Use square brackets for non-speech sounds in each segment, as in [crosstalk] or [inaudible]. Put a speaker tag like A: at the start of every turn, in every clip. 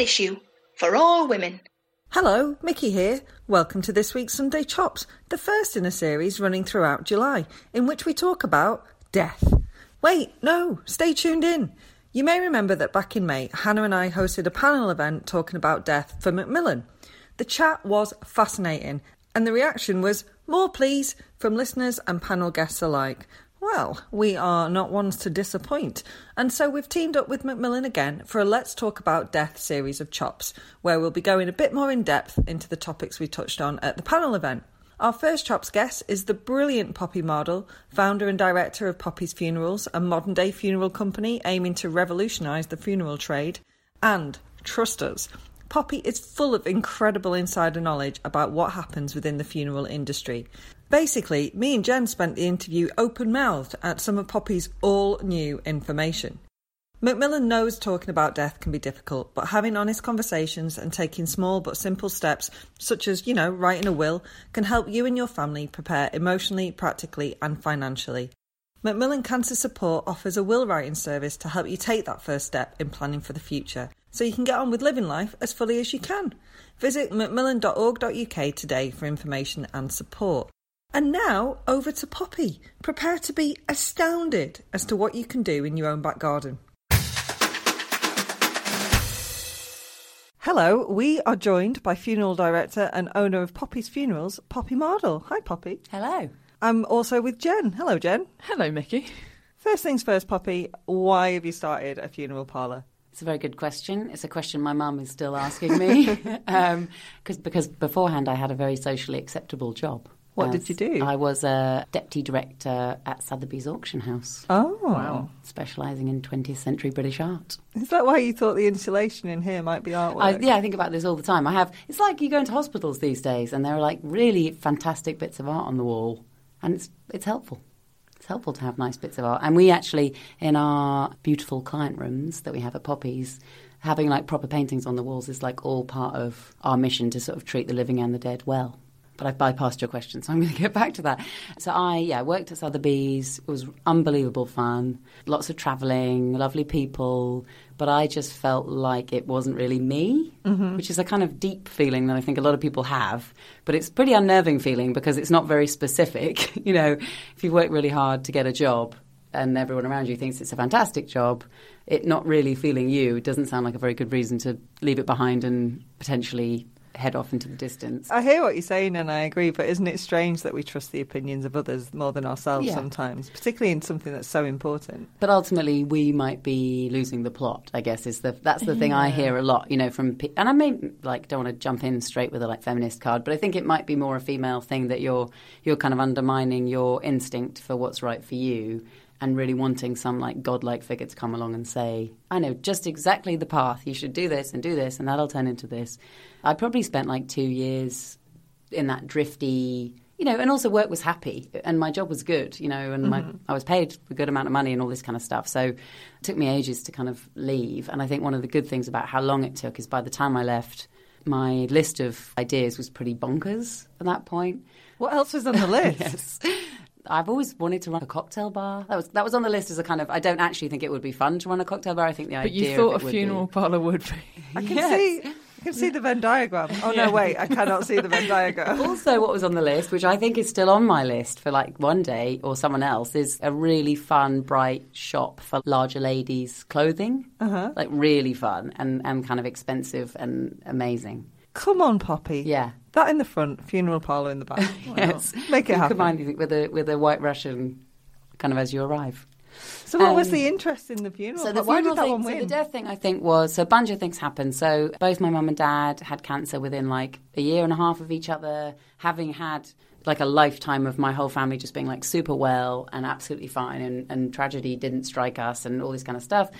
A: issue for all women.
B: Hello, Mickey here. Welcome to this week's Sunday Chops, the first in a series running throughout July, in which we talk about death. Wait, no, stay tuned in. You may remember that back in May, Hannah and I hosted a panel event talking about death for Macmillan. The chat was fascinating, and the reaction was, more please, from listeners and panel guests alike. Well, we are not ones to disappoint, and so we've teamed up with Macmillan again for a Let's Talk About Death series of chops, where we'll be going a bit more in depth into the topics we touched on at the panel event. Our first Chops guest is the brilliant Poppy Mardall, founder and director of Poppy's Funerals, a modern day funeral company aiming to revolutionise the funeral trade. And, trust us, Poppy is full of incredible insider knowledge about what happens within the funeral industry. Basically, me and Jen spent the interview open mouthed at some of Poppy's all new information. Macmillan knows talking about death can be difficult, but having honest conversations and taking small but simple steps, such as, you know, writing a will, can help you and your family prepare emotionally, practically, and financially. Macmillan Cancer Support offers a will writing service to help you take that first step in planning for the future, so you can get on with living life as fully as you can. Visit macmillan.org.uk today for information and support. And now over to Poppy. Prepare to be astounded as to what you can do in your own back garden. Hello, we are joined by funeral director and owner of Poppy's Funerals, Poppy Mardall. Hi, Poppy.
C: Hello.
B: I'm also with Jen. Hello, Jen.
D: Hello, Mickey.
B: First things first, Poppy, why have you started a funeral parlour?
C: It's a very good question. It's a question my mum is still asking me. [laughs] um, cause, because beforehand I had a very socially acceptable job.
B: What
C: As
B: did you do?
C: I was a deputy director at Sotheby's Auction House,
B: Oh, wow.
C: specialising in 20th century British art.
B: Is that why you thought the insulation in here might be artwork?
C: I, yeah, I think about this all the time. I have. It's like you go into hospitals these days, and there are like really fantastic bits of art on the wall, and it's it's helpful. It's helpful to have nice bits of art. And we actually, in our beautiful client rooms that we have at Poppy's, having like proper paintings on the walls is like all part of our mission to sort of treat the living and the dead well. But I've bypassed your question, so I'm going to get back to that. So I, yeah, worked at Sotheby's. It was unbelievable fun. Lots of travelling, lovely people. But I just felt like it wasn't really me, mm-hmm. which is a kind of deep feeling that I think a lot of people have. But it's a pretty unnerving feeling because it's not very specific. [laughs] you know, if you work really hard to get a job and everyone around you thinks it's a fantastic job, it not really feeling you doesn't sound like a very good reason to leave it behind and potentially head off into the distance.
B: I hear what you're saying and I agree, but isn't it strange that we trust the opinions of others more than ourselves
C: Yeah.
B: sometimes, particularly in something that's so important?
C: But ultimately, we might be losing the plot. I guess is the that's the thing I hear a lot. You know, from and I may like don't want to jump in straight with a like feminist card, but I think it might be more a female thing that you're you're kind of undermining your instinct for what's right for you. And really wanting some like godlike figure to come along and say, I know just exactly the path. You should do this and do this, and that'll turn into this. I probably spent like two years in that drifty, you know, and also work was happy and my job was good, you know, and my, mm-hmm. I was paid a good amount of money and all this kind of stuff. So it took me ages to kind of leave. And I think one of the good things about how long it took is by the time I left, my list of ideas was pretty bonkers at that point.
B: What else was on the [laughs] list?
C: Yes. I've always wanted to run a cocktail bar. That was that was on the list as a kind of. I don't actually think it would be fun to run a cocktail bar. I think the
D: But
C: idea.
D: you thought
C: of
D: a
C: it would
D: funeral
C: Be,
D: parlour would be. [laughs]
B: I can
C: Yes.
B: see I can see the Venn diagram. Oh no, wait, I cannot see the Venn diagram. [laughs]
C: also, what was on the list, which I think is still on my list for like one day or someone else, is a really fun, bright shop for larger ladies' clothing. Uh-huh. Like really fun and, and kind of expensive and amazing.
B: Come on, Poppy.
C: Yeah.
B: That in the front, funeral parlour in the back. [laughs] Why not?
C: Yes.
B: Make it happen.
C: Combine anything with a with a white Russian, kind of as you arrive.
B: So what was
C: Um,
B: the interest in the funeral?
C: So the
B: Why
C: funeral
B: did that
C: thing,
B: one
C: so the death thing, I think, was so a bunch of things happened. So both my mum and dad had cancer within like a year and a half of each other, having had like a lifetime of my whole family just being like super well and absolutely fine, and, and tragedy didn't strike us, and all this kind of stuff.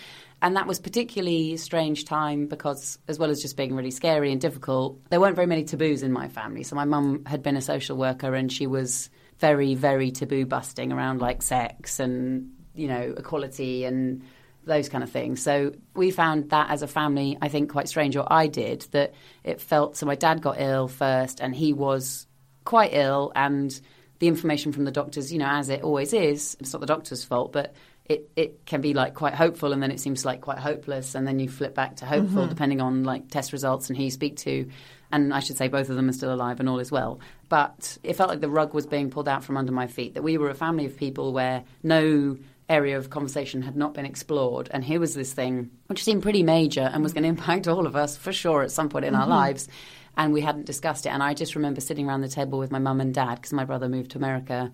C: And that was particularly strange time because, as well as just being really scary and difficult, there weren't very many taboos in my family. So my mum had been a social worker, and she was very, very taboo busting around like sex and you know equality and those kind of things. So we found that as a family, I think quite strange, or I did, that it felt so my dad got ill first and he was quite ill and the information from the doctors, you know, as it always is, it's not the doctor's fault, but it, it can be like quite hopeful and then it seems like quite hopeless and then you flip back to hopeful mm-hmm. depending on like test results and who you speak to and I should say both of them are still alive and all is well. But it felt like the rug was being pulled out from under my feet that we were a family of people where no area of conversation had not been explored and here was this thing which seemed pretty major and was going [laughs] to impact all of us for sure at some point in our mm-hmm. lives and we hadn't discussed it. And I just remember sitting around the table with my mum and dad because my brother moved to America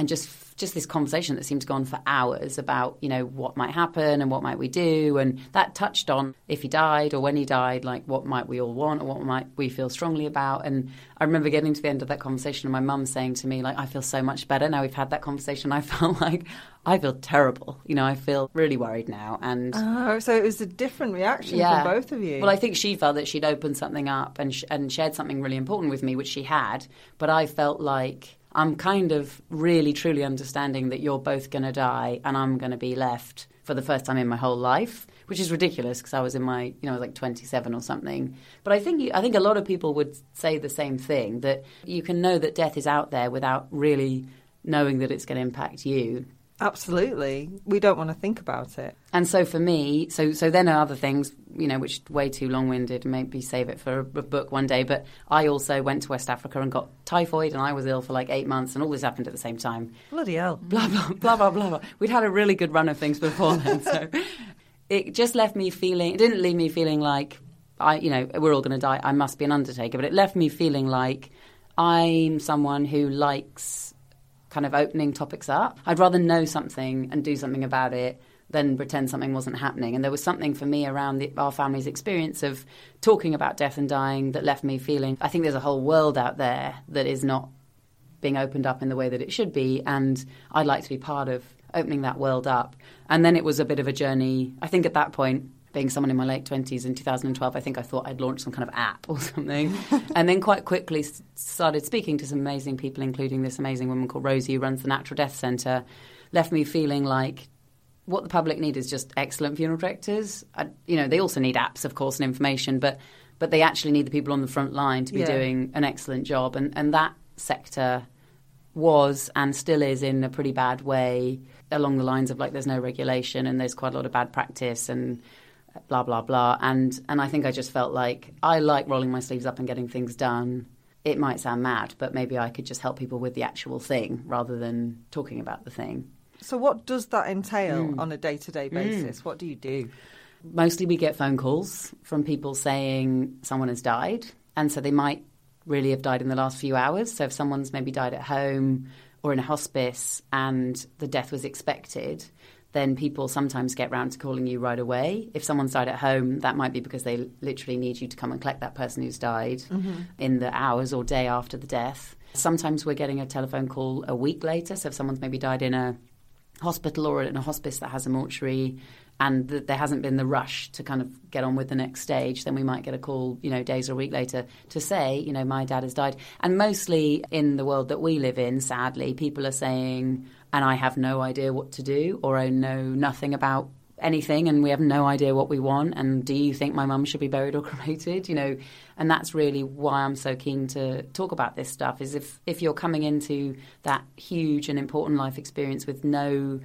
C: and just just this conversation that seemed to go on for hours about you know what might happen and what might we do and that touched on if he died or when he died like what might we all want or what might we feel strongly about and i remember getting to the end of that conversation and my mum saying to me like i feel so much better now we've had that conversation [laughs] i felt like i feel terrible you know i feel really worried now and
B: Oh, so it was a different reaction
C: yeah.
B: from both of you.
C: Well, I think she felt that she'd opened something up and sh- and shared something really important with me, which she had. But I felt like I'm kind of really truly understanding that you're both going to die and I'm going to be left for the first time in my whole life, which is ridiculous because I was in my, you know, I was like 27 or something. But I think I think a lot of people would say the same thing that you can know that death is out there without really knowing that it's going to impact you.
B: Absolutely. We don't want to think about it.
C: And so for me, so so then are other things, you know, which way too long-winded. Maybe save it for a, a book one day. But I also went to West Africa and got typhoid, and I was ill for like eight months, and all this happened at the same time.
B: Bloody hell. [laughs]
C: Blah blah blah blah blah. blah. We'd had a really good run of things before then, so [laughs] it just left me feeling. It didn't leave me feeling like I, you know, we're all going to die. I must be an undertaker. But it left me feeling like I'm someone who likes kind of opening topics up. I'd rather know something and do something about it than pretend something wasn't happening. And there was something for me around the, our family's experience of talking about death and dying that left me feeling I think there's a whole world out there that is not being opened up in the way that it should be. And I'd like to be part of opening that world up. And then it was a bit of a journey. I think at that point, being someone in my late 20s in 2012, I think I thought I'd launched some kind of app [laughs] or something. and then quite quickly started speaking to some amazing people, including this amazing woman called Rosie who runs the Natural Death Centre. Left me feeling like what the public need is just excellent funeral directors. I, you know, they also need apps, of course, and information, but but they actually need the people on the front line to be
B: Yeah.
C: doing an excellent job. And and that sector was and still is in a pretty bad way along the lines of like there's no regulation and there's quite a lot of bad practice and blah blah blah and and I think I just felt like I like rolling my sleeves up and getting things done it might sound mad but maybe I could just help people with the actual thing rather than talking about the thing
B: So, what does that entail
C: Mm.
B: on a day to day basis? What do you do?
C: mostly we get phone calls from people saying someone has died and so they might really have died in the last few hours so if someone's maybe died at home or in a hospice and the death was expected then people sometimes get round to calling you right away. If someone's died at home that might be because they literally need you to come and collect that person who's died mm-hmm. in the hours or day after the death. Sometimes we're getting a telephone call a week later. So if someone's maybe died in a hospital or in a hospice that has a mortuary and th- there hasn't been the rush to kind of get on with the next stage, then we might get a call, you know, days or a week later to say, you know, my dad has died. And mostly in the world that we live in, sadly, people are saying, and I have no idea what to do, or I know nothing about anything and we have no idea what we want and do you think my mum should be buried or [laughs] cremated? You know and that's really why I'm so keen to talk about this stuff is if if you're coming into that huge and important life experience with no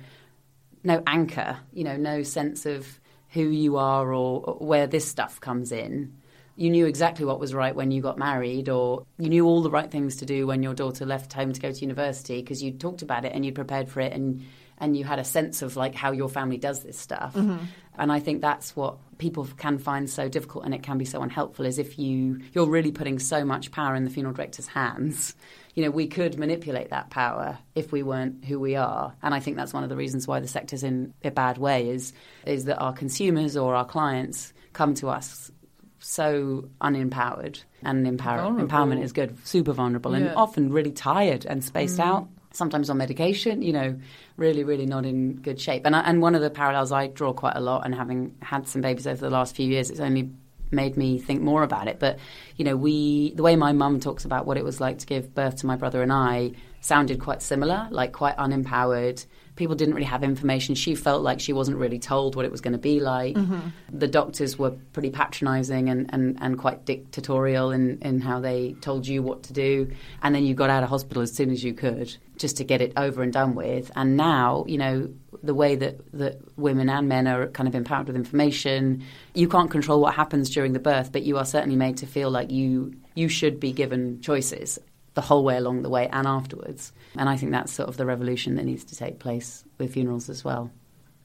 C: no anchor you know no sense of who you are or, or where this stuff comes in you knew exactly what was right when you got married or you knew all the right things to do when your daughter left home to go to university because you talked about it and you prepared for it and and you had a sense of like how your family does this stuff. Mm-hmm. And i think that's what people can find so difficult and it can be so unhelpful is if you you're really putting so much power in the funeral director's hands. You know we could manipulate that power if we weren't who we are. And i think that's one of the reasons why the sector's in a bad way is is that our consumers or our clients come to us so unempowered and empower- empowerment is good super vulnerable and often really tired and spaced mm. out sometimes on medication you know really really not in good shape. And I, and one of the parallels I draw quite a lot and having had some babies over the last few years it's only made me think more about it. But you know we the way my mum talks about what it was like to give birth to my brother and I sounded quite similar, like quite unempowered. People didn't really have information. She felt like she wasn't really told what it was going to be like. Mm-hmm. The doctors were pretty patronizing and, and, and quite dictatorial in, in how they told you what to do. And then you got out of hospital as soon as you could just to get it over and done with. And now, you know, the way that, that women and men are kind of empowered with information, you can't control what happens during the birth, but you are certainly made to feel like you you should be given choices the whole way along the way and afterwards. And I think that's sort of the revolution that needs to take place with funerals as well.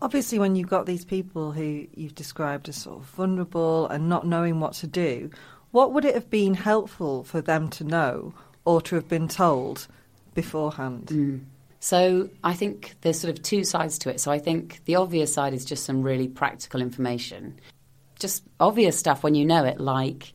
B: Obviously, when you've got these people who you've described as sort of vulnerable and not knowing what to do, what would it have been helpful for them to know or to have been told beforehand?
C: Mm. So I think there's sort of two sides to it. So I think the obvious side is just some really practical information. Just obvious stuff when you know it, like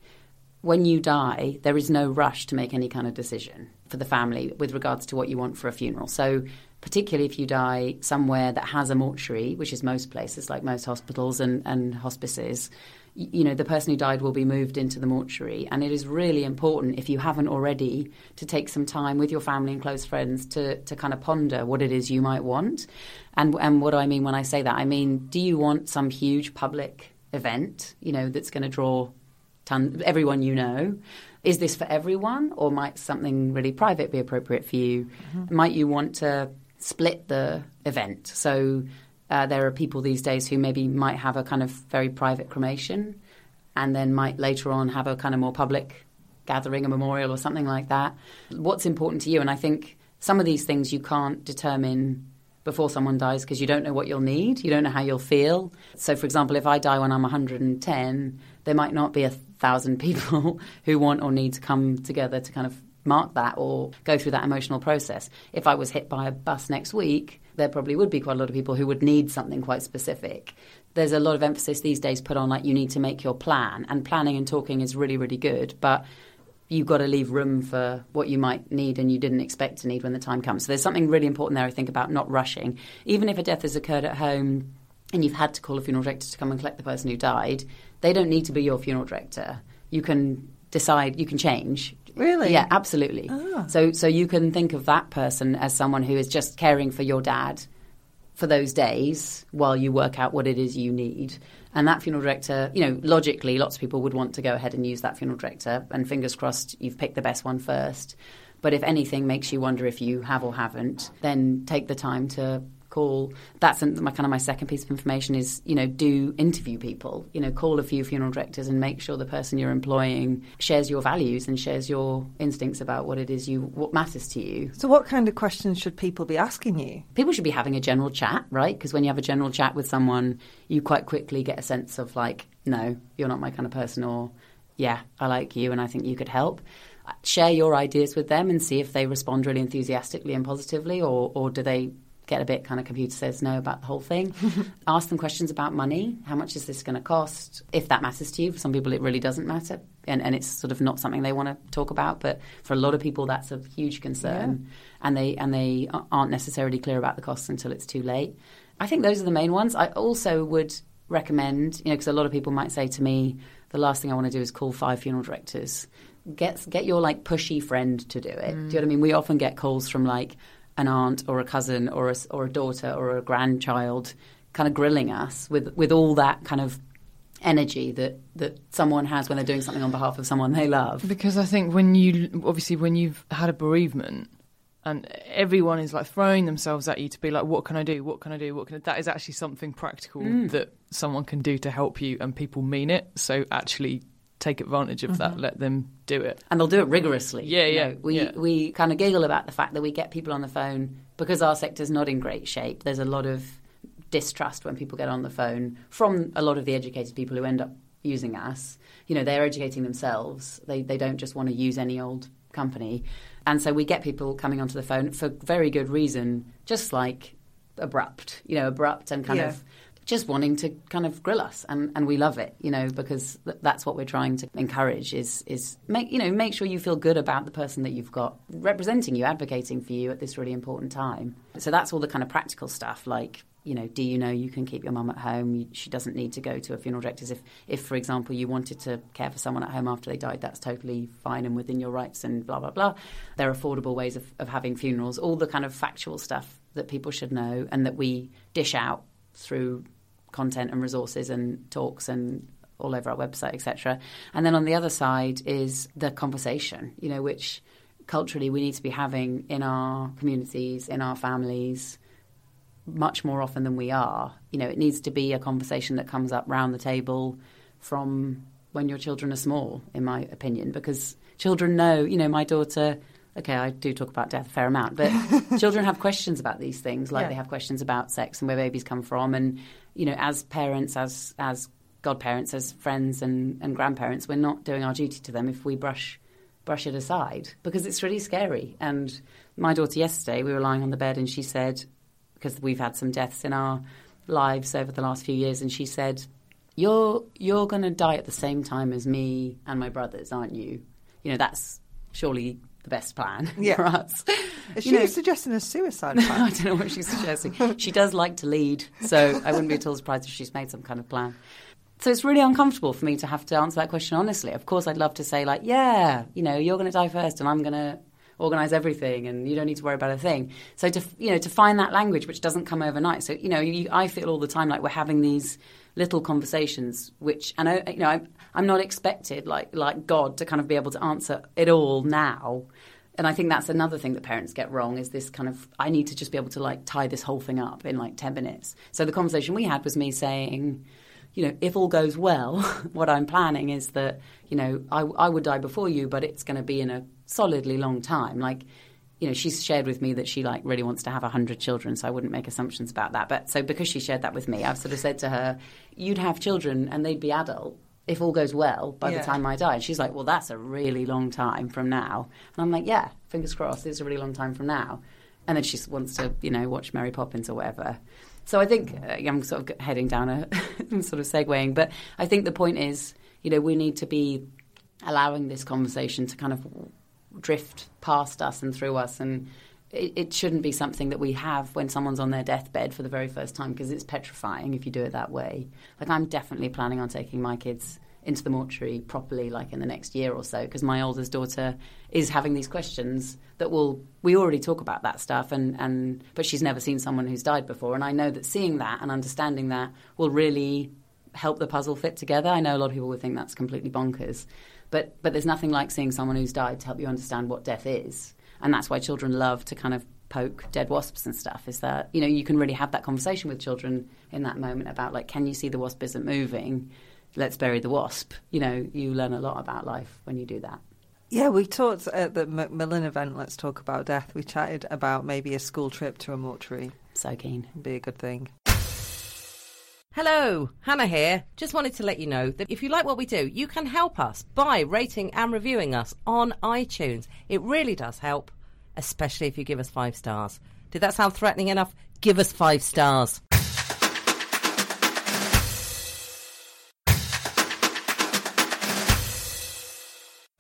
C: when you die, there is no rush to make any kind of decision for the family with regards to what you want for a funeral. So particularly if you die somewhere that has a mortuary, which is most places, like most hospitals and, and hospices, you know, the person who died will be moved into the mortuary. And it is really important, if you haven't already, to take some time with your family and close friends to, to kind of ponder what it is you might want. And, and what do I mean when I say that? I mean, do you want some huge public event, you know, that's going to draw ton, everyone you know? Is this for everyone, or might something really private be appropriate for you? Mm-hmm. Might you want to split the event? So uh, there are people these days who maybe might have a kind of very private cremation and then might later on have a kind of more public gathering, a memorial or something like that. What's important to you? And I think some of these things you can't determine before someone dies because you don't know what you'll need, you don't know how you'll feel. So, for example, if I die when I'm 110, there might not be a thousand people [laughs] who want or need to come together to kind of mark that or go through that emotional process. If I was hit by a bus next week, there probably would be quite a lot of people who would need something quite specific. There's a lot of emphasis these days put on like you need to make your plan, and planning and talking is really, really good, but you've got to leave room for what you might need and you didn't expect to need when the time comes. So there's something really important there, I think, about not rushing. Even if a death has occurred at home and you've had to call a funeral director to come and collect the person who died, they don't need to be your funeral director. You can decide, you can change
B: Really?
C: Yeah, absolutely. Oh. So so you can think of that person as someone who is just caring for your dad for those days while you work out what it is you need. And that funeral director, you know, logically, lots of people would want to go ahead and use that funeral director. And fingers crossed, you've picked the best one first. But if anything makes you wonder if you have or haven't, then take the time to call. That's my kind of my second piece of information is you know do interview people. You know, call a few funeral directors and make sure the person you're employing shares your values and shares your instincts about what it is you what matters to you.
B: So, what kind of questions should people be asking you?
C: People should be having a general chat, right? Because when you have a general chat with someone, you quite quickly get a sense of like, no, you're not my kind of person, or yeah, I like you and I think you could help share your ideas with them and see if they respond really enthusiastically and positively or, or do they get a bit kind of computer says no about the whole thing. [laughs] Ask them questions about money. How much is this going to cost? If that matters to you. For some people, it really doesn't matter. And, and it's sort of not something they want to talk about. But for a lot of people, that's a huge concern. Yeah. And, they, and they aren't necessarily clear about the costs until it's too late. I think those are the main ones. I also would recommend, you know, because a lot of people might say to me, the last thing I want to do is call five funeral directors. Get get your like pushy friend to do it. Mm. Do you know what I mean? We often get calls from like an aunt or a cousin or a, or a daughter or a grandchild kind of grilling us with, with all that kind of energy that, that someone has when they're doing something on behalf of someone they love.
D: Because I think when you, obviously, when you've had a bereavement, and everyone is like throwing themselves at you to be like, what can I do? What can I do? What can I? That is actually something practical mm. that someone can do to help you, and people mean it. So actually, take advantage of mm-hmm. that. Let them do it,
C: and they'll do it rigorously.
D: Yeah, yeah.
C: know, we
D: yeah.
C: we kind of giggle about the fact that we get people on the phone because our sector's not in great shape. There's a lot of distrust when people get on the phone from a lot of the educated people who end up using us. You know, they're educating themselves. They they don't just want to use any old company, and so we get people coming onto the phone for very good reason, just like abrupt. You know, abrupt and kind yeah. of just wanting to kind of grill us and, and we love it you know because th- that's what we're trying to encourage is is make you know make sure you feel good about the person that you've got representing you advocating for you at this really important time so that's all the kind of practical stuff like you know, do you know you can keep your mum at home? You, she doesn't need to go to a funeral directors. If, if, for example, you wanted to care for someone at home after they died, that's totally fine and within your rights and blah, blah, blah. There are affordable ways of, of having funerals, all the kind of factual stuff that people should know and that we dish out through content and resources and talks and all over our website, etc. And then on the other side is the conversation, you know, which culturally we need to be having in our communities, in our families, much more often than we are. You know, it needs to be a conversation that comes up round the table from when your children are small, in my opinion, because children know, you know, my daughter, okay, I do talk about death a fair amount, but [laughs] children have questions about these things, like
B: Yeah.
C: they have questions about sex and where babies come from. And, you know, as parents, as, as godparents, as friends and, and grandparents, we're not doing our duty to them if we brush brush it aside because it's really scary. And my daughter yesterday, we were lying on the bed and she said, because we've had some deaths in our lives over the last few years, and she said, "You're you're going to die at the same time as me and my brothers, aren't you? You know that's surely the best plan [laughs]
B: Yeah.
C: for us."
B: Is she
C: know-
B: suggesting a suicide [laughs] plan?
C: I don't know what she's suggesting. she does like to lead, so I wouldn't be at all surprised if she's made some kind of plan. So it's really uncomfortable for me to have to answer that question honestly. Of course, I'd love to say like, yeah, you know, you're going to die first, and I'm going to organize everything, and you don't need to worry about a thing. So to you know to find that language which doesn't come overnight. So you know, you, I feel all the time like we're having these little conversations, which and I, you know, I'm, I'm not expected like like God to kind of be able to answer it all now. And I think that's another thing that parents get wrong is this kind of I need to just be able to like tie this whole thing up in like 10 minutes. So the conversation we had was me saying, you know, if all goes well, [laughs] what I'm planning is that, you know, I, I would die before you, but it's going to be in a solidly long time. Like, you know, she's shared with me that she like really wants to have 100 children, so I wouldn't make assumptions about that. But so because she shared that with me, I've sort of said to her, you'd have children and they'd be adult if all goes well by
B: Yeah.
C: the time I die. And she's like, well, that's a really long time from now. And I'm like, yeah, fingers crossed, it's a really long time from now. And then she wants to, you know, watch Mary Poppins or whatever. So I think uh, I'm sort of heading down a [laughs] I'm sort of segueing, but I think the point is, you know, we need to be allowing this conversation to kind of drift past us and through us and it, it shouldn't be something that we have when someone's on their deathbed for the very first time because it's petrifying if you do it that way. Like I'm definitely planning on taking my kids into the mortuary properly like in the next year or so because my oldest daughter is having these questions that will we already talk about that stuff and and but she's never seen someone who's died before and I know that seeing that and understanding that will really help the puzzle fit together. I know a lot of people would think that's completely bonkers, but but there's nothing like seeing someone who's died to help you understand what death is, and that's why children love to kind of poke dead wasps and stuff. Is that you know you can really have that conversation with children in that moment about like, can you see the wasp isn't moving? Let's bury the wasp. You know, you learn a lot about life when you do that.
B: Yeah, we talked at the Macmillan event, Let's Talk About Death. We chatted about maybe a school trip to a mortuary
C: So keen.
B: be a good thing.
E: Hello, Hannah here. Just wanted to let you know that if you like what we do, you can help us by rating and reviewing us on iTunes. It really does help, especially if you give us five stars. Did that sound threatening enough? Give us five stars.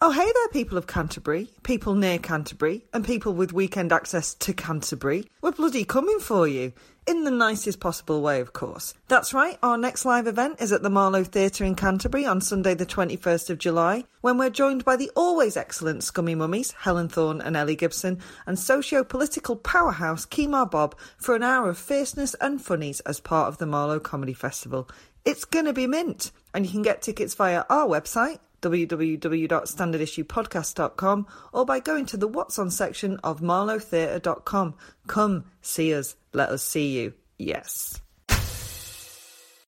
B: Oh, hey people of Canterbury, people near Canterbury, and people with weekend access to Canterbury. We're bloody coming for you. In the nicest possible way, of course. That's right, our next live event is at the Marlow Theatre in Canterbury on Sunday, the 21st of July, when we're joined by the always excellent Scummy Mummies, Helen Thorne and Ellie Gibson, and socio political powerhouse Kemah Bob for an hour of fierceness and funnies as part of the Marlow Comedy Festival. It's gonna be mint, and you can get tickets via our website www.standardissuepodcast.com or by going to the What's On section of marlowtheatre.com. Come see us. Let us see you. Yes.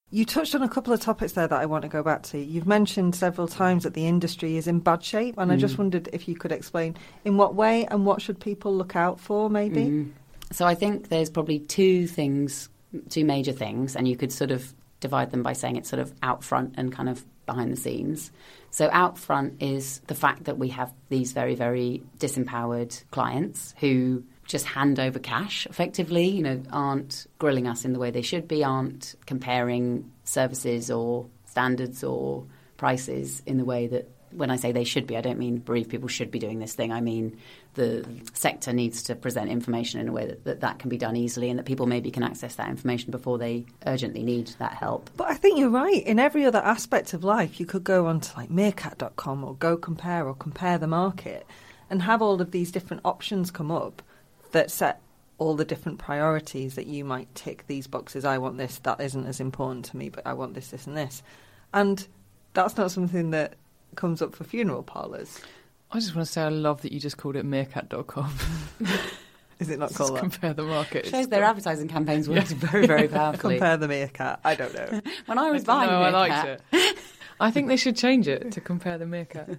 B: You touched on a couple of topics there that I want to go back to. You've mentioned several times that the industry is in bad shape, and I just mm. wondered if you could explain in what way and what should people look out for, maybe? Mm-hmm.
C: So I think there's probably two things, two major things, and you could sort of divide them by saying it's sort of out front and kind of behind the scenes. So out front is the fact that we have these very, very disempowered clients who just hand over cash effectively, you know, aren't grilling us in the way they should be, aren't comparing services or standards or prices in the way that when I say they should be, I don't mean bereaved people should be doing this thing. I mean the sector needs to present information in a way that that, that can be done easily and that people maybe can access that information before they urgently need that help.
B: But I think you're right. In every other aspect of life, you could go onto like meerkat.com or go compare or compare the market and have all of these different options come up that set all the different priorities that you might tick these boxes. I want this, that isn't as important to me, but I want this, this, and this. And that's not something that comes up for funeral parlours.
D: I just want to say I love that you just called it meerkat.com. [laughs]
B: Is it not
D: Just
B: called that?
D: compare the market.
C: Shows their advertising campaigns worked very, very [laughs] powerfully.
B: Compare the meerkat. I don't know. [laughs]
C: when I was
D: no,
C: buying
D: I
C: Meerkat,
D: liked it. I think they should change it to compare the meerkat.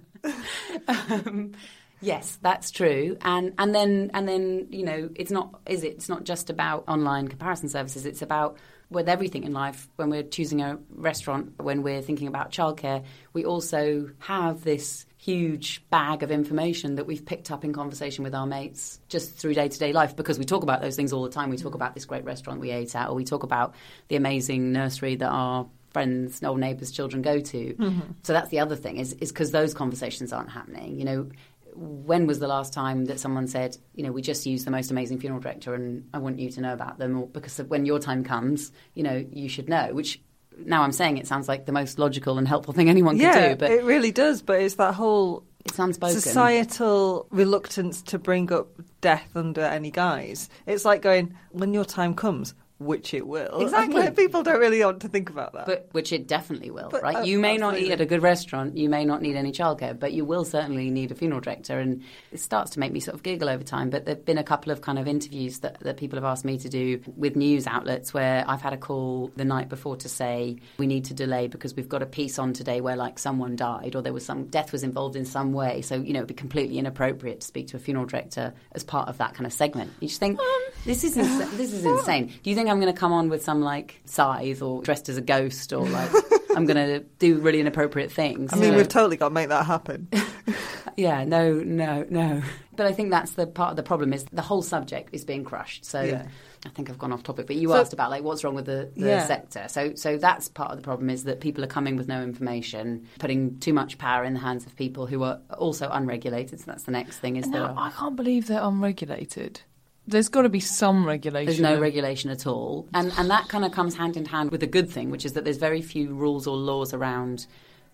C: um, yes, that's true. And and then and then you know it's not is it? It's not just about online comparison services. It's about with everything in life. When we're choosing a restaurant, when we're thinking about childcare, we also have this huge bag of information that we've picked up in conversation with our mates just through day to day life because we talk about those things all the time. We talk about this great restaurant we ate at, or we talk about the amazing nursery that our friends, old neighbours' children go to. Mm-hmm. So that's the other thing is is because those conversations aren't happening. You know, when was the last time that someone said, you know, we just used the most amazing funeral director and I want you to know about them, or because when your time comes, you know, you should know. Which now I'm saying it sounds like the most logical and helpful thing anyone could
B: yeah,
C: do, but
B: it really does. But it's that whole
C: it's unspoken.
B: societal reluctance to bring up death under any guise. It's like going, when your time comes, which it will. [laughs]
C: Exactly.
B: And people don't really want to think about that.
C: But which it definitely will,
B: But,
C: right?
B: uh,
C: you may not eat at a good restaurant, you may not need any childcare, but you will certainly need a funeral director. And it starts to make me sort of giggle over time. But there've been a couple of kind of interviews that, that people have asked me to do with news outlets where I've had a call the night before to say we need to delay because we've got a piece on today where like someone died or there was some death was involved in some way. So you know it'd be completely inappropriate to speak to a funeral director as part of that kind of segment. You just think this is ins- this is insane. Do you think I'm going to come on with some like scythe or dressed as a ghost or like [laughs] I'm going to do really inappropriate things?
B: I mean,
C: So-
B: we've totally got to make that happen. [laughs]
C: yeah, no, no, no. But I think that's the part of the problem is the whole subject is being crushed. So
B: Yeah.
C: I think I've gone off topic, but you
B: So-
C: asked about like what's wrong with the, the
B: Yeah.
C: sector. So so that's part of the problem is that people are coming with no information, putting too much power in the hands of people who are also unregulated. So that's the next thing is
D: No,
C: that
D: I can't believe they're unregulated. There's got to be some regulation.
C: There's no regulation at all. And, and that kind of comes hand in hand with a good thing, which is that there's very few rules or laws around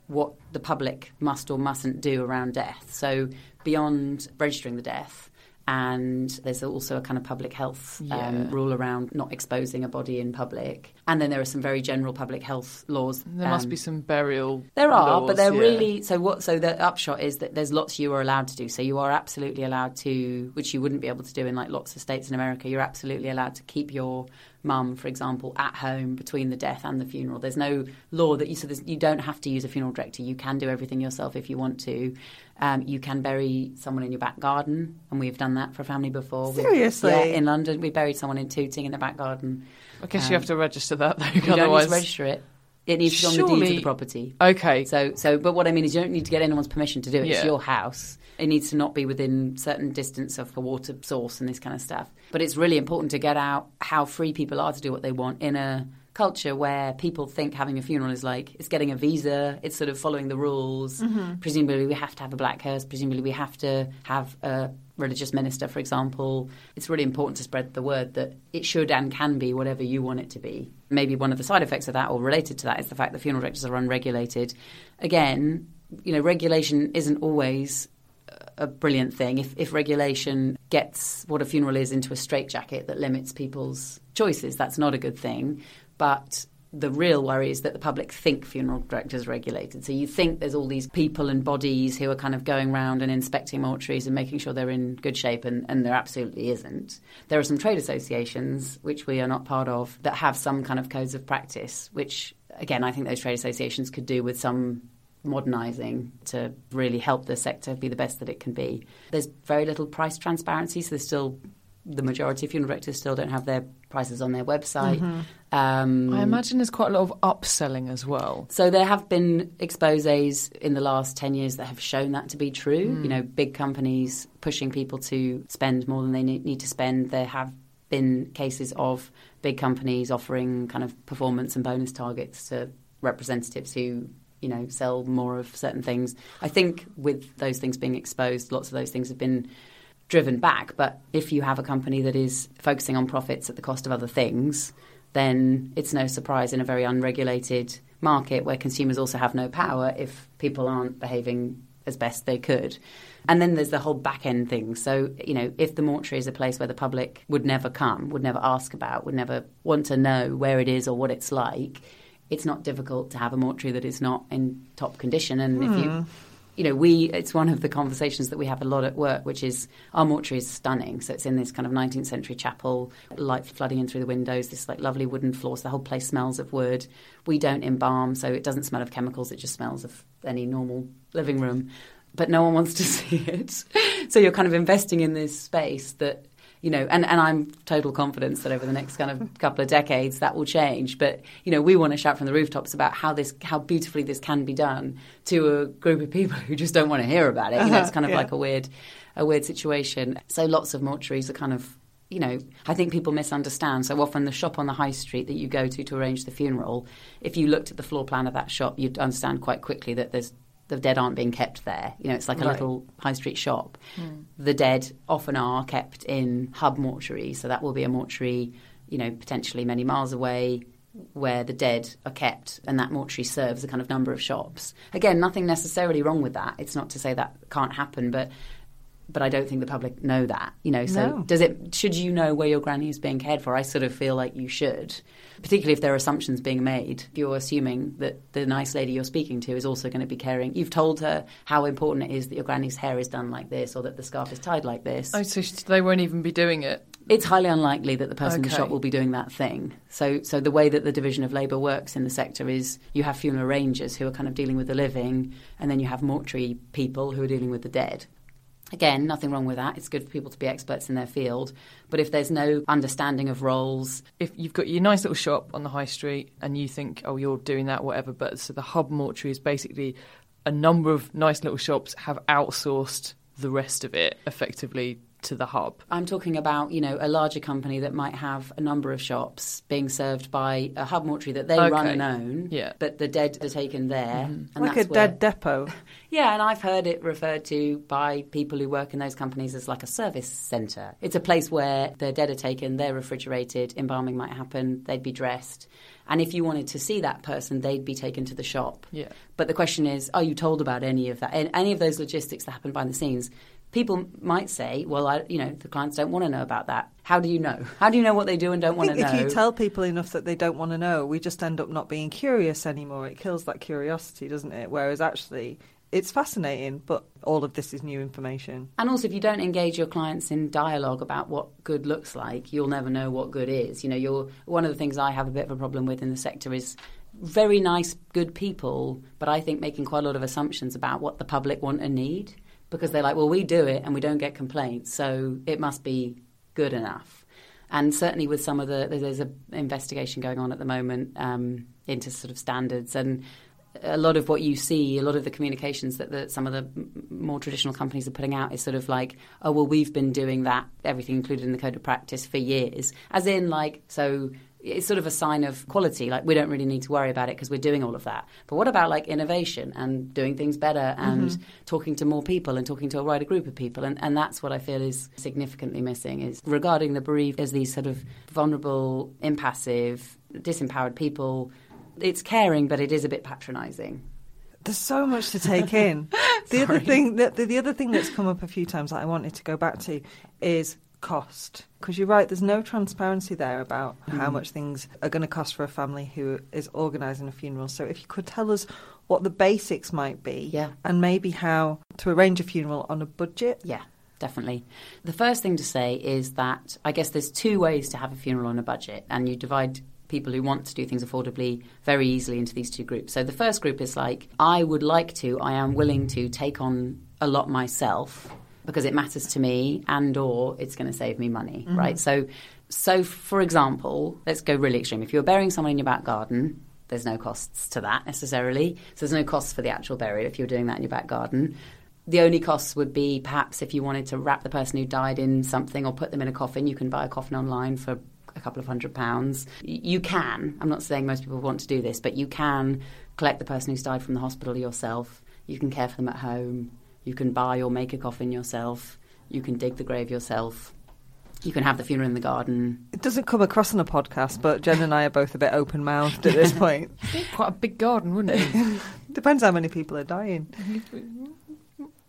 C: what the public must or mustn't do around death. So beyond registering the death, and there's also a kind of public health
D: Yeah.
C: um, rule around not exposing a body in public. And then there are some very general public health laws.
D: There must
C: um,
D: be some burial.
C: there are,
D: laws,
C: but they're
D: yeah.
C: really so. What? So the upshot is that there's lots you are allowed to do. So you are absolutely allowed to, which you wouldn't be able to do in like lots of states in America. You're absolutely allowed to keep your mum, for example, at home between the death and the funeral. There's no law that you so you don't have to use a funeral director. You can do everything yourself if you want to. Um, you can bury someone in your back garden, and we've done that for a family before. We-
B: Seriously?
C: yeah, in London, we buried someone in Tooting in the back garden.
D: I guess
C: um,
D: you have to register that though.
C: You don't need
D: otherwise,
C: to register it. It needs to be on the deed of the property.
D: okay.
C: So, so, but what I mean is, you don't need to get anyone's permission to do it. It's
D: Yeah.
C: your house. It needs to not be within certain distance of a water source and this kind of stuff. But it's really important to get out how free people are to do what they want in a culture where people think having a funeral is like it's getting a visa. It's sort of following the rules. Mm-hmm. Presumably, we have to have a black hearse. Presumably, we have to have a religious minister, for example. It's really important to spread the word that it should and can be whatever you want it to be. Maybe one of the side effects of that, or related to that, is the fact that funeral directors are unregulated. Again, you know, regulation isn't always a brilliant thing. If, if regulation gets what a funeral is into a straitjacket that limits people's choices, that's not a good thing. But the real worry is that the public think funeral directors are regulated. So you think there's all these people and bodies who are kind of going around and inspecting mortuaries and making sure they're in good shape, and, and there absolutely isn't. There are some trade associations, which we are not part of, that have some kind of codes of practice, which, again, I think those trade associations could do with some modernising to really help the sector be the best that it can be. There's very little price transparency, so there's still the majority of funeral directors still don't have their prices on their website. Um,
D: I imagine there's quite a lot of upselling as well.
C: so there have been exposes in the last 10 years that have shown that to be true. You know, big companies pushing people to spend more than they need to spend. There have been cases of big companies offering kind of performance and bonus targets to representatives who you know, sell more of certain things. I think with those things being exposed, lots of those things have been driven back. But if you have a company that is focusing on profits at the cost of other things, then it's no surprise in a very unregulated market where consumers also have no power if people aren't behaving as best they could. And then there's the whole back end thing. So, you know, if the mortuary is a place where the public would never come, would never ask about, would never want to know where it is or what it's like, it's not difficult to have a mortuary that is not in top condition. And if you hmm. You know, we it's one of the conversations that we have a lot at work, which is our mortuary is stunning. So it's in this kind of 19th century chapel, light flooding in through the windows, this like lovely wooden floors. The whole place smells of wood. We don't embalm, so it doesn't smell of chemicals. It just smells of any normal living room. But no one wants to [laughs] see it. so you're kind of investing in this space that you know, and, and I'm total confidence that over the next kind of couple of decades that will change. But you know, we want to shout from the rooftops about how this, how beautifully this can be done to a group of people who just don't want to hear about it. You know, it's uh-huh. kind of
B: Yeah.
C: like a weird, a weird situation. So lots of mortuaries are kind of. You know, I think people misunderstand. So often, the shop on the high street that you go to to arrange the funeral, if you looked at the floor plan of that shop, you'd understand quite quickly that there's the dead aren't being kept there. You know, it's like a
B: Right.
C: little high street shop. Hmm. The dead often are kept in hub mortuaries, so that will be a mortuary, you know, potentially many miles away where the dead are kept and that mortuary serves a kind of number of shops. Again, nothing necessarily wrong with that. It's not to say that can't happen, but but I don't think the public know that. You know, so
B: No.
C: does it should you know where your granny is being cared for? I sort of feel like you should. Particularly if there are assumptions being made. If you're assuming that the nice lady you're speaking to is also going to be caring. You've told her how important it is that your granny's hair is done like this or that the scarf is tied like this.
D: Oh, so they won't even be doing it.
C: It's highly unlikely that the person in the shop will be doing that thing. So, so the way that the division of labour works in the sector is you have funeral arrangers who are kind of dealing with the living, and then you have mortuary people who are dealing with the dead. Again, nothing wrong with that. It's good for people to be experts in their field. But if there's no understanding of roles,
D: If you've got your nice little shop on the high street and you think, oh, you're doing that, whatever, but so the hub mortuary is basically a number of nice little shops have outsourced the rest of it effectively to the hub.
C: I'm talking about, you know, a larger company that might have a number of shops being served by a hub mortuary that they run and own.
D: Yeah.
C: But the dead are taken there. Mm-hmm. And
B: like a
C: that's where-
B: dead depot. [laughs]
C: Yeah, and I've heard it referred to by people who work in those companies as like a service centre. It's a place where the dead are taken, they're refrigerated, embalming might happen, they'd be dressed. And if you wanted to see that person, they'd be taken to the shop.
D: Yeah.
C: But the question is, are you told about any of that? And any of those logistics that happen behind the scenes? People might say, well, I, you know, the clients don't want to know about that. How do you know? How do you know what they do and don't want to know?
B: if you tell people enough that they don't want to know, we just end up not being curious anymore. It kills that curiosity, doesn't it? Whereas actually, it's fascinating, but all of this is new information.
C: And also, if you don't engage your clients in dialogue about what good looks like, you'll never know what good is. You know, you're one of the things I have a bit of a problem with in the sector is very nice, good people, but I think making quite a lot of assumptions about what the public want and need because they're like, well, we do it and we don't get complaints, so it must be good enough. And certainly with some of the, there's an investigation going on at the moment um, into sort of standards and a lot of what you see, a lot of the communications that the, some of the more traditional companies are putting out is sort of like, oh, well, we've been doing that, everything included in the code of practice for years. As in, like, so it's sort of a sign of quality. Like, we don't really need to worry about it because we're doing all of that. But what about like innovation and doing things better and mm-hmm. talking to more people and talking to a wider group of people? And, and that's what I feel is significantly missing is regarding the bereaved as these sort of vulnerable, impassive, disempowered people. It's caring, but it is a bit patronising.
B: There's so much to take in. [laughs] the other thing that the, the other thing that's come up a few times that I wanted to go back to is cost. Because you're right, there's no transparency there about
C: Mm.
B: how much things are going to cost for a family who is organising a funeral. So if you could tell us what the basics might be,
C: Yeah.
B: and maybe how to arrange a funeral on a budget.
C: Yeah, definitely. The first thing to say is that I guess there's two ways to have a funeral on a budget, and you divide people who want to do things affordably very easily into these two groups. So the first group is like, I would like to, I am willing to take on a lot myself because it matters to me and or it's going to save me money, mm-hmm. right? So so for example, let's go really extreme. If you're burying someone in your back garden, there's no costs to that necessarily. So there's no costs for the actual burial if you're doing that in your back garden. The only costs would be perhaps if you wanted to wrap the person who died in something or put them in a coffin, you can buy a coffin online for a couple of hundred pounds. You can, I'm not saying most people want to do this, but you can collect the person who's died from the hospital yourself. You can care for them at home. You can buy or make a coffin yourself. You can dig the grave yourself. You can have the funeral in the garden.
B: It doesn't come across on a podcast, but Jen and I are both a bit open mouthed at this [laughs] point.
D: Quite a big garden, wouldn't it? [laughs]
B: Depends how many people are dying.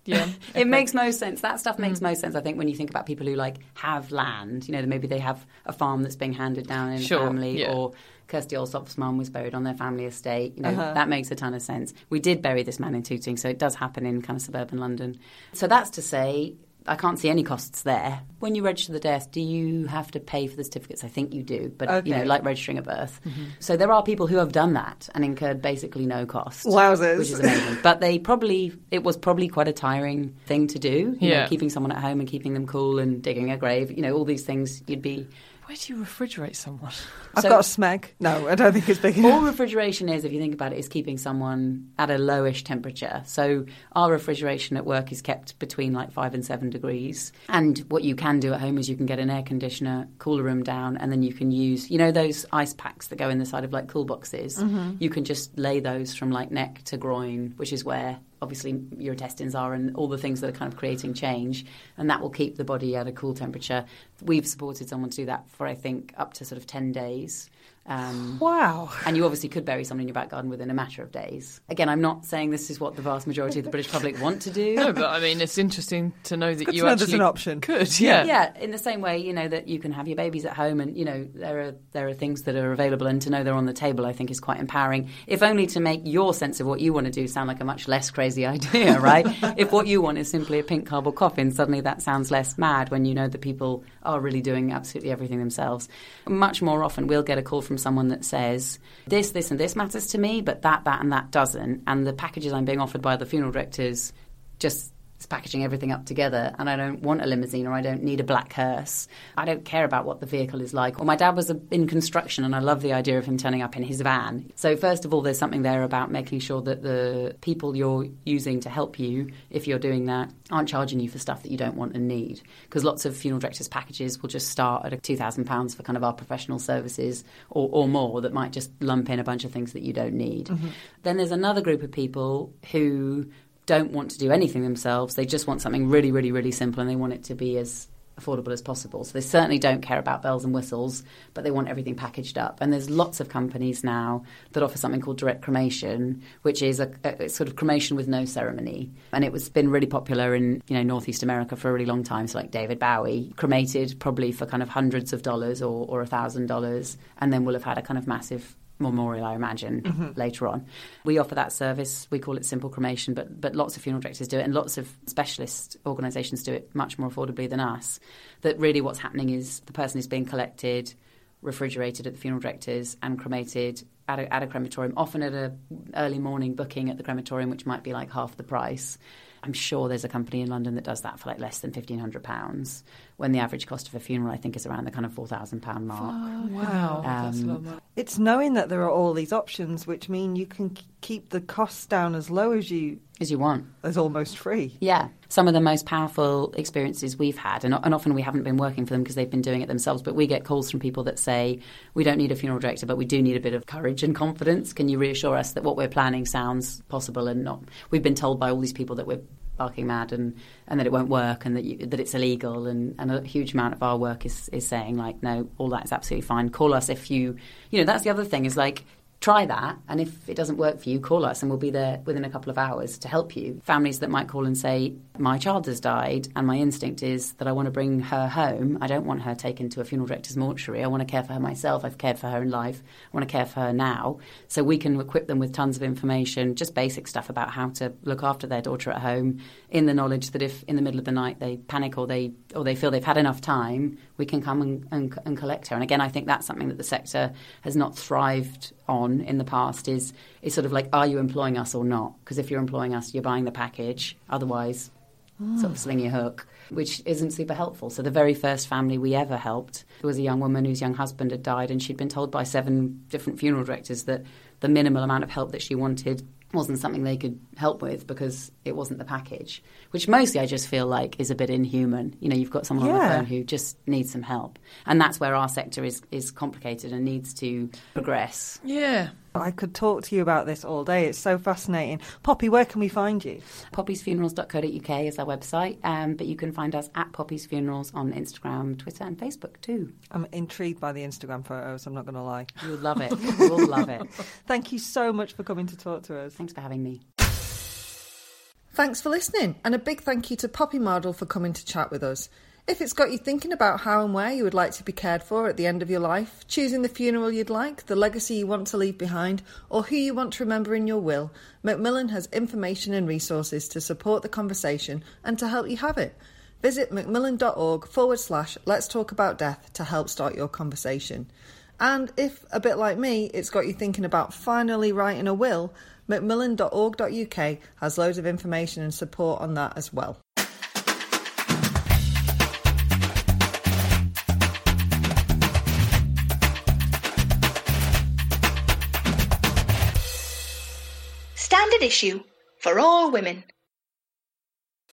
D: yeah.
C: It makes most sense. That stuff makes mm. most sense, I think, when you think about people who like have land. You know, maybe they have a farm that's being handed down in
D: Sure,
C: a family,
D: yeah.
C: or Kirsty Allsopp's mum was buried on their family estate. You know,
B: Uh-huh.
C: that makes a ton of sense. We did bury this man in Tooting, so it does happen in kind of suburban London. So that's to say. I can't see any costs there. When you register the death, do you have to pay for the certificates? I think you do, but you know, like registering a birth. So there are people who have done that and incurred basically no cost.
B: Wowzers.
C: Which is amazing. but they probably, it was probably quite a tiring thing to do. You know,
D: Yeah.
C: keeping someone at home and keeping them cool and digging a grave. You know, all these things you'd be.
D: Where do you refrigerate someone?
B: I've
C: So-
B: got a smeg. No, I don't think it's big
C: All
B: enough.
C: refrigeration is, if you think about it, is keeping someone at a lowish temperature. So our refrigeration at work is kept between like five and seven degrees. And what you can do at home is you can get an air conditioner, cool the room down, and then you can use, you know, those ice packs that go in the side of like cool boxes. Mm-hmm. You can just lay those from like neck to groin, which is where obviously your intestines are and all the things that are kind of creating change and that will keep the body at a cool temperature. We've supported someone to do that for i think up to sort of 10 days um,
B: Wow.
C: and you obviously could bury someone in your back garden within a matter of days. Again, I'm not saying this is what the vast majority of the British public want to do. [laughs]
D: No, but I mean, it's interesting to know that
B: Good
D: you
B: to know
D: actually
B: there's an option.
D: could. Yeah.
C: Yeah, in the same way, you know that you can have your babies at home, and you know there are there are things that are available, and to know they're on the table, I think is quite empowering. If only to make your sense of what you want to do sound like a much less crazy idea, [laughs] right? if what you want is simply a pink cardboard coffin, suddenly that sounds less mad when you know that people are really doing absolutely everything themselves. Much more often, we'll get a call from someone that says this, this, and this matters to me, but that, that, and that doesn't, and the packages I'm being offered by the funeral directors just it's packaging everything up together and I don't want a limousine or I don't need a black hearse. I don't care about what the vehicle is like. Or my dad was a, in construction and I love the idea of him turning up in his van. So first of all there's something there about making sure that the people you're using to help you if you're doing that aren't charging you for stuff that you don't want and need because lots of funeral directors packages will just start at a 2000 pounds for kind of our professional services or, or more that might just lump in a bunch of things that you don't need. Mm-hmm. Then there's another group of people who don't want to do anything themselves. They just want something really, really, really simple and they want it to be as affordable as possible. So they certainly don't care about bells and whistles, but they want everything packaged up. And there's lots of companies now that offer something called direct cremation, which is a, a sort of cremation with no ceremony. And it was been really popular in you know Northeast America for a really long time. So like David Bowie cremated probably for kind of hundreds of dollars or or a thousand dollars, and then will have had a kind of massive memorial, I imagine, mm-hmm. later on. We offer that service. We call it simple cremation, but but lots of funeral directors do it, and lots of specialist organisations do it much more affordably than us. That really, what's happening is the person is being collected, refrigerated at the funeral directors, and cremated at a, at a crematorium. Often at a early morning booking at the crematorium, which might be like half the price. I'm sure there's a company in London that does that for like less than fifteen hundred pounds. When the average cost of a funeral, I think, is around the kind of four thousand pound mark.
D: Wow. that's a
C: Um,
D: lot.
B: It's knowing that there are all these options, which mean you can keep the costs down as low as you
C: As you want.
B: as almost free.
C: Yeah. Some of the most powerful experiences we've had, and, and often we haven't been working for them because they've been doing it themselves, but we get calls from people that say, We don't need a funeral director, but we do need a bit of courage and confidence. Can you reassure us that what we're planning sounds possible and not? We've been told by all these people that we're barking mad and, and that it won't work and that, you, that it's illegal. And, and a huge amount of our work is, is saying, like, no, all that is absolutely fine. Call us if you, you know, that's the other thing is like, try that and if it doesn't work for you call us and we'll be there within a couple of hours to help you. Families that might call and say my child has died and my instinct is that i want to bring her home. I don't want her taken to a funeral director's mortuary. I want to care for her myself. I've cared for her in life. I want to care for her now. So we can equip them with tons of information just basic stuff about how to look after their daughter at home in the knowledge that if in the middle of the night they panic or they or they feel they've had enough time we can come and, and, and collect her. And again i think that's something that the sector has not thrived on in the past is is sort of like are you employing us or not? Because if you're employing us you're buying the package. Otherwise sort of ah. sling your hook which isn't super helpful. So the very first family we ever helped was a young woman whose young husband had died and she'd been told by seven different funeral directors that the minimal amount of help that she wanted wasn't something they could help with because it wasn't the package. Which mostly I just feel like is a bit inhuman. You know, you've got someone on the phone who just needs some help, and that's where our sector is is complicated and needs to progress.
D: Yeah.
B: I could talk to you about this all day. It's so fascinating. Poppy, where can we find you?
C: Poppysfunerals.co.uk is our website, um, but you can find us at Poppy's Funerals on Instagram, Twitter, and Facebook too.
B: I'm intrigued by the Instagram photos, I'm not going to lie.
C: You'll love it. You'll love it. [laughs]
B: Thank you so much for coming to talk to us.
C: Thanks for having me.
B: Thanks for listening, and a big thank you to Poppy Mardall for coming to chat with us. If it's got you thinking about how and where you would like to be cared for at the end of your life, choosing the funeral you'd like, the legacy you want to leave behind, or who you want to remember in your will, Macmillan has information and resources to support the conversation and to help you have it. Visit macmillan.org forward slash let's talk about death to help start your conversation. And if, a bit like me, it's got you thinking about finally writing a will, macmillan.org.uk has loads of information and support on that as well.
A: Issue for all women.